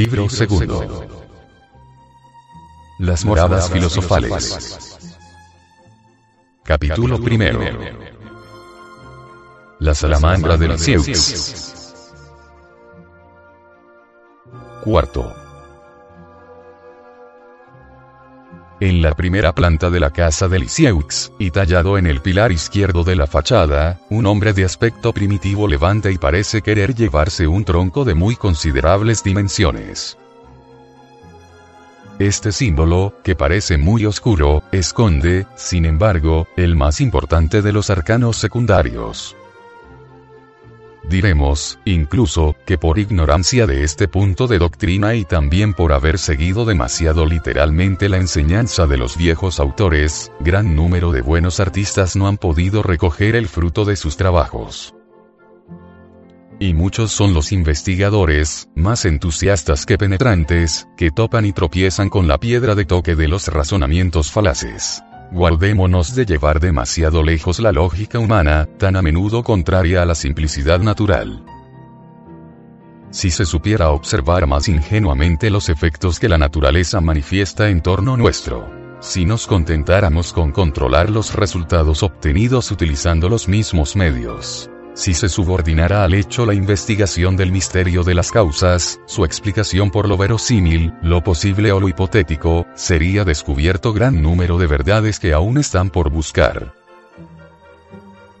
Libro segundo. Las moradas filosofales. Capítulo primero. La salamandra del Sieux. Cuarto. La primera planta de la casa de Lisieux, y tallado en el pilar izquierdo de la fachada, un hombre de aspecto primitivo levanta y parece querer llevarse un tronco de muy considerables dimensiones. Este símbolo, que parece muy oscuro, esconde, sin embargo, el más importante de los arcanos secundarios. Diremos, incluso, que por ignorancia de este punto de doctrina y también por haber seguido demasiado literalmente la enseñanza de los viejos autores, gran número de buenos artistas no han podido recoger el fruto de sus trabajos. Y muchos son los investigadores, más entusiastas que penetrantes, que topan y tropiezan con la piedra de toque de los razonamientos falaces. Guardémonos de llevar demasiado lejos la lógica humana, tan a menudo contraria a la simplicidad natural. Si se supiera observar más ingenuamente los efectos que la naturaleza manifiesta en torno nuestro, si nos contentáramos con controlar los resultados obtenidos utilizando los mismos medios, si se subordinara al hecho la investigación del misterio de las causas, su explicación por lo verosímil, lo posible o lo hipotético, sería descubierto gran número de verdades que aún están por buscar.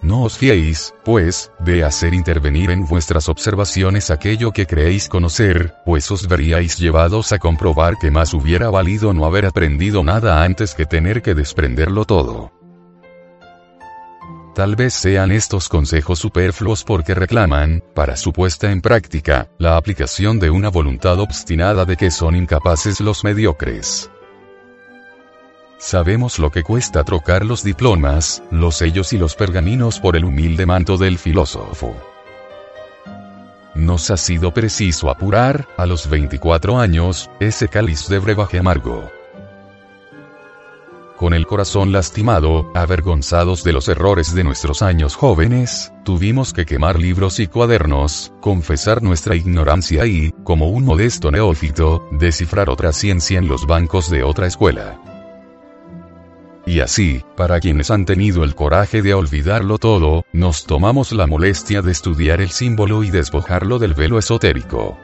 No os fiéis, pues, de hacer intervenir en vuestras observaciones aquello que creéis conocer, pues os veríais llevados a comprobar que más hubiera valido no haber aprendido nada antes que tener que desprenderlo todo. Tal vez sean estos consejos superfluos porque reclaman, para su puesta en práctica, la aplicación de una voluntad obstinada de que son incapaces los mediocres. Sabemos lo que cuesta trocar los diplomas, los sellos y los pergaminos por el humilde manto del filósofo. Nos ha sido preciso apurar, a los 24 años, ese cáliz de brebaje amargo con el corazón lastimado, avergonzados de los errores de nuestros años jóvenes, tuvimos que quemar libros y cuadernos, confesar nuestra ignorancia y, como un modesto neófito, descifrar otra ciencia en los bancos de otra escuela. Y así, para quienes han tenido el coraje de olvidarlo todo, nos tomamos la molestia de estudiar el símbolo y despojarlo del velo esotérico.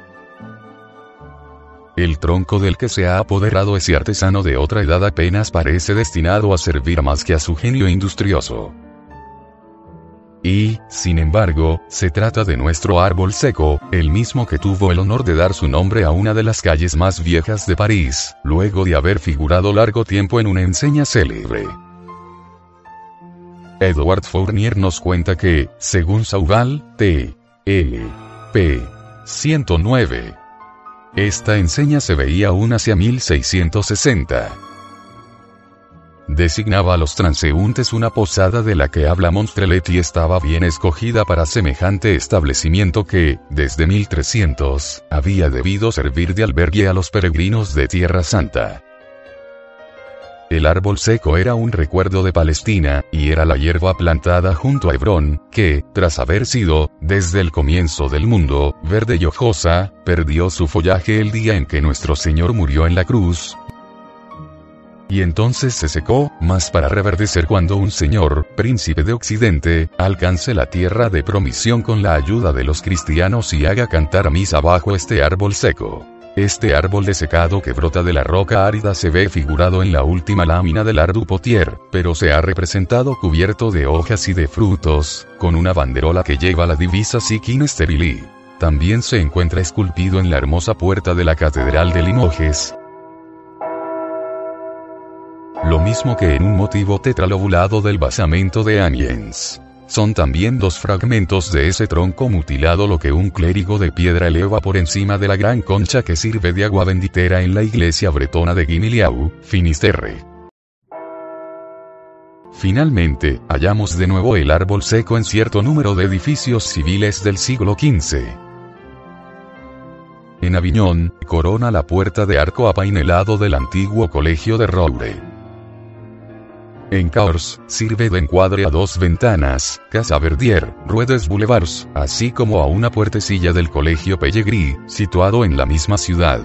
El tronco del que se ha apoderado ese artesano de otra edad apenas parece destinado a servir más que a su genio industrioso. Y, sin embargo, se trata de nuestro árbol seco, el mismo que tuvo el honor de dar su nombre a una de las calles más viejas de París, luego de haber figurado largo tiempo en una enseña célebre. Edward Fournier nos cuenta que, según Sauval, T. L. P. 109, esta enseña se veía aún hacia 1660. Designaba a los transeúntes una posada de la que habla Monstrelet y estaba bien escogida para semejante establecimiento que, desde 1300, había debido servir de albergue a los peregrinos de Tierra Santa. El árbol seco era un recuerdo de Palestina, y era la hierba plantada junto a Hebrón, que, tras haber sido, desde el comienzo del mundo, verde y hojosa, perdió su follaje el día en que nuestro Señor murió en la cruz. Y entonces se secó, más para reverdecer cuando un señor, príncipe de Occidente, alcance la tierra de promisión con la ayuda de los cristianos y haga cantar misa bajo este árbol seco. Este árbol desecado que brota de la roca árida se ve figurado en la última lámina del Ardu Potier, pero se ha representado cubierto de hojas y de frutos, con una banderola que lleva la divisa Sikin Sterili. También se encuentra esculpido en la hermosa puerta de la Catedral de Limoges. Lo mismo que en un motivo tetralobulado del basamento de Amiens. Son también dos fragmentos de ese tronco mutilado lo que un clérigo de piedra eleva por encima de la gran concha que sirve de agua benditera en la iglesia bretona de Guimiliau, Finisterre. Finalmente, hallamos de nuevo el árbol seco en cierto número de edificios civiles del siglo XV. En Aviñón, corona la puerta de arco apainelado del antiguo colegio de Roure. En Cahors, sirve de encuadre a dos ventanas, Casa Verdier, Ruedes Boulevards, así como a una puertecilla del Colegio Pellegrí, situado en la misma ciudad.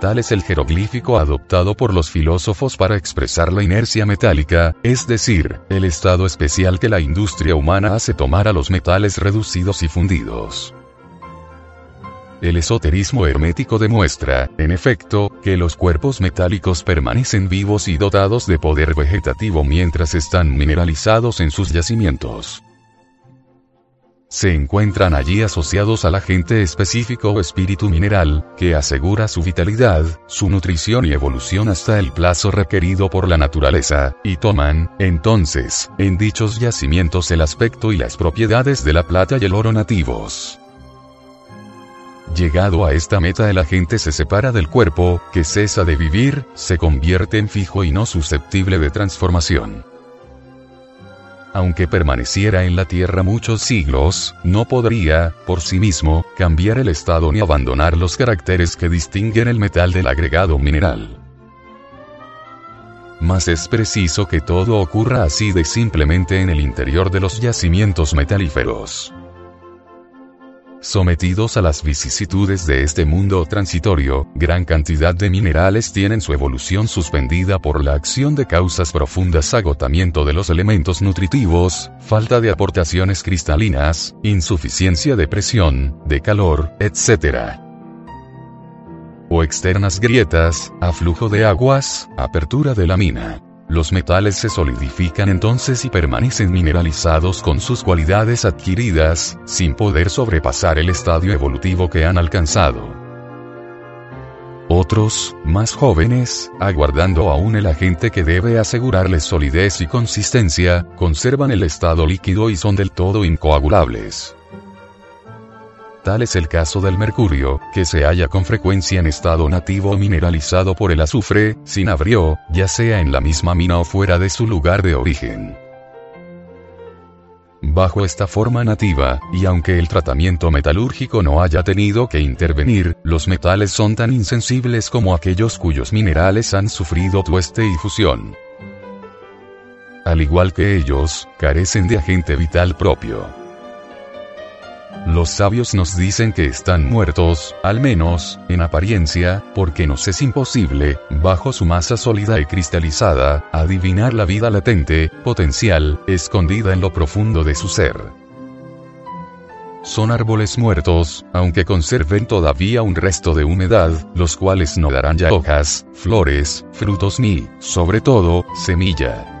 Tal es el jeroglífico adoptado por los filósofos para expresar la inercia metálica, es decir, el estado especial que la industria humana hace tomar a los metales reducidos y fundidos. El esoterismo hermético demuestra, en efecto, que los cuerpos metálicos permanecen vivos y dotados de poder vegetativo mientras están mineralizados en sus yacimientos se encuentran allí asociados al agente específico o espíritu mineral, que asegura su vitalidad, su nutrición y evolución hasta el plazo requerido por la naturaleza, y toman, entonces, en dichos yacimientos el aspecto y las propiedades de la plata y el oro nativos. Llegado a esta meta el agente se separa del cuerpo, que cesa de vivir, se convierte en fijo y no susceptible de transformación aunque permaneciera en la Tierra muchos siglos, no podría, por sí mismo, cambiar el estado ni abandonar los caracteres que distinguen el metal del agregado mineral. Mas es preciso que todo ocurra así de simplemente en el interior de los yacimientos metalíferos sometidos a las vicisitudes de este mundo transitorio, gran cantidad de minerales tienen su evolución suspendida por la acción de causas profundas, agotamiento de los elementos nutritivos, falta de aportaciones cristalinas, insuficiencia de presión, de calor, etc o externas grietas, aflujo de aguas, apertura de la mina. Los metales se solidifican entonces y permanecen mineralizados con sus cualidades adquiridas, sin poder sobrepasar el estadio evolutivo que han alcanzado. Otros, más jóvenes, aguardando aún el agente que debe asegurarles solidez y consistencia, conservan el estado líquido y son del todo incoagulables. Tal es el caso del mercurio, que se halla con frecuencia en estado nativo o mineralizado por el azufre, sin abrio, ya sea en la misma mina o fuera de su lugar de origen. Bajo esta forma nativa, y aunque el tratamiento metalúrgico no haya tenido que intervenir, los metales son tan insensibles como aquellos cuyos minerales han sufrido tueste y fusión. Al igual que ellos, carecen de agente vital propio. Los sabios nos dicen que están muertos, al menos, en apariencia, porque nos es imposible, bajo su masa sólida y cristalizada, adivinar la vida latente, potencial, escondida en lo profundo de su ser. Son árboles muertos, aunque conserven todavía un resto de humedad, los cuales no darán ya hojas, flores, frutos ni, sobre todo, semilla.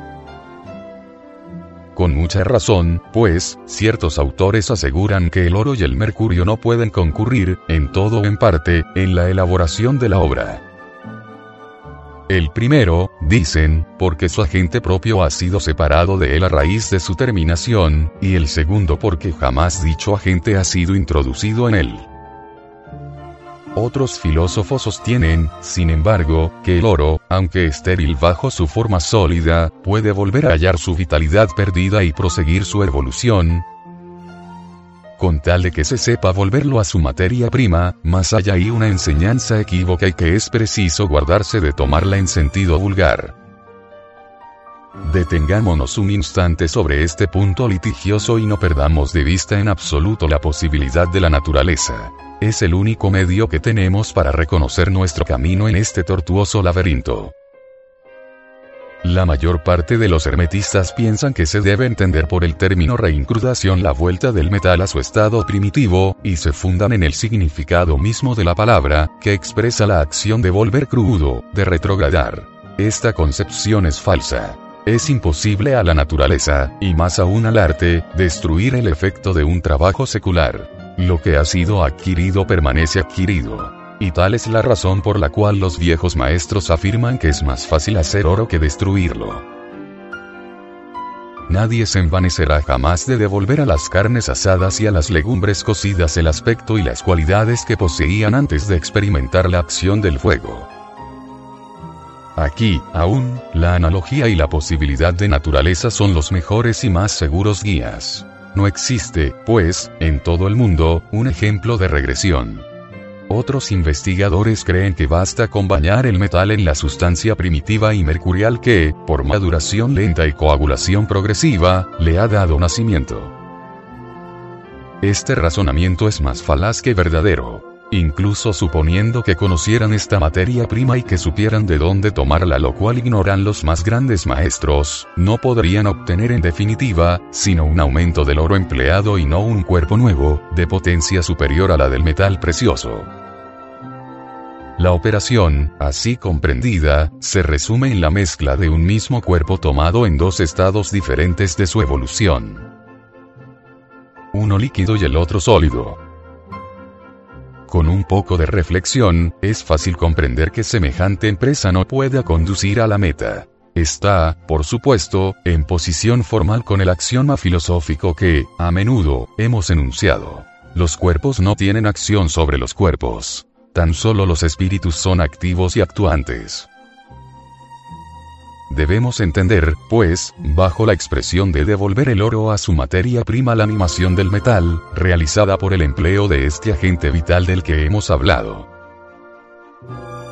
Con mucha razón, pues, ciertos autores aseguran que el oro y el mercurio no pueden concurrir, en todo o en parte, en la elaboración de la obra. El primero, dicen, porque su agente propio ha sido separado de él a raíz de su terminación, y el segundo porque jamás dicho agente ha sido introducido en él. Otros filósofos sostienen, sin embargo, que el oro, aunque estéril bajo su forma sólida, puede volver a hallar su vitalidad perdida y proseguir su evolución, con tal de que se sepa volverlo a su materia prima, más hay ahí una enseñanza equívoca y que es preciso guardarse de tomarla en sentido vulgar. Detengámonos un instante sobre este punto litigioso y no perdamos de vista en absoluto la posibilidad de la naturaleza. Es el único medio que tenemos para reconocer nuestro camino en este tortuoso laberinto. La mayor parte de los hermetistas piensan que se debe entender por el término reincrudación la vuelta del metal a su estado primitivo, y se fundan en el significado mismo de la palabra, que expresa la acción de volver crudo, de retrogradar. Esta concepción es falsa. Es imposible a la naturaleza, y más aún al arte, destruir el efecto de un trabajo secular. Lo que ha sido adquirido permanece adquirido. Y tal es la razón por la cual los viejos maestros afirman que es más fácil hacer oro que destruirlo. Nadie se envanecerá jamás de devolver a las carnes asadas y a las legumbres cocidas el aspecto y las cualidades que poseían antes de experimentar la acción del fuego. Aquí, aún, la analogía y la posibilidad de naturaleza son los mejores y más seguros guías. No existe, pues, en todo el mundo, un ejemplo de regresión. Otros investigadores creen que basta con bañar el metal en la sustancia primitiva y mercurial que, por maduración lenta y coagulación progresiva, le ha dado nacimiento. Este razonamiento es más falaz que verdadero. Incluso suponiendo que conocieran esta materia prima y que supieran de dónde tomarla, lo cual ignoran los más grandes maestros, no podrían obtener en definitiva, sino un aumento del oro empleado y no un cuerpo nuevo, de potencia superior a la del metal precioso. La operación, así comprendida, se resume en la mezcla de un mismo cuerpo tomado en dos estados diferentes de su evolución. Uno líquido y el otro sólido. Con un poco de reflexión, es fácil comprender que semejante empresa no pueda conducir a la meta. Está, por supuesto, en posición formal con el axioma filosófico que, a menudo, hemos enunciado. Los cuerpos no tienen acción sobre los cuerpos. Tan solo los espíritus son activos y actuantes. Debemos entender, pues, bajo la expresión de devolver el oro a su materia prima la animación del metal, realizada por el empleo de este agente vital del que hemos hablado.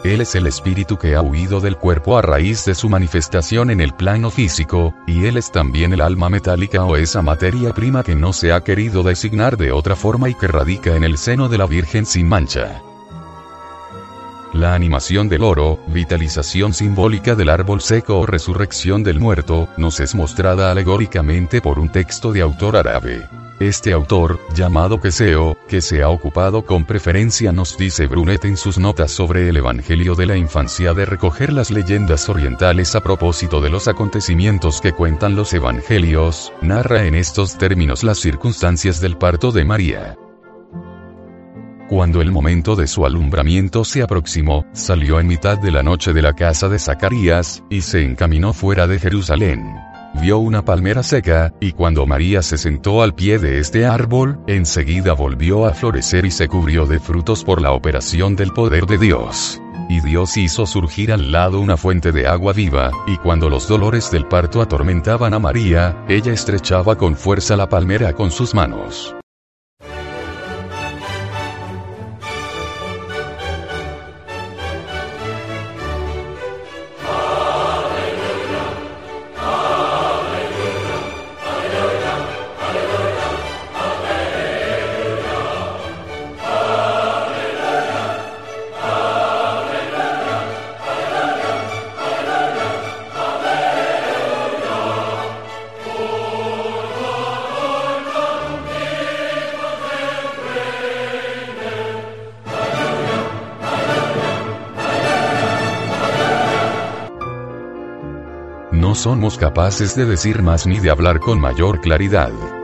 Él es el espíritu que ha huido del cuerpo a raíz de su manifestación en el plano físico, y él es también el alma metálica o esa materia prima que no se ha querido designar de otra forma y que radica en el seno de la Virgen sin mancha. La animación del oro, vitalización simbólica del árbol seco o resurrección del muerto, nos es mostrada alegóricamente por un texto de autor árabe. Este autor, llamado Queseo, que se ha ocupado con preferencia nos dice Brunet en sus notas sobre el Evangelio de la infancia de recoger las leyendas orientales a propósito de los acontecimientos que cuentan los Evangelios, narra en estos términos las circunstancias del parto de María. Cuando el momento de su alumbramiento se aproximó, salió en mitad de la noche de la casa de Zacarías, y se encaminó fuera de Jerusalén. Vio una palmera seca, y cuando María se sentó al pie de este árbol, enseguida volvió a florecer y se cubrió de frutos por la operación del poder de Dios. Y Dios hizo surgir al lado una fuente de agua viva, y cuando los dolores del parto atormentaban a María, ella estrechaba con fuerza la palmera con sus manos. No somos capaces de decir más ni de hablar con mayor claridad.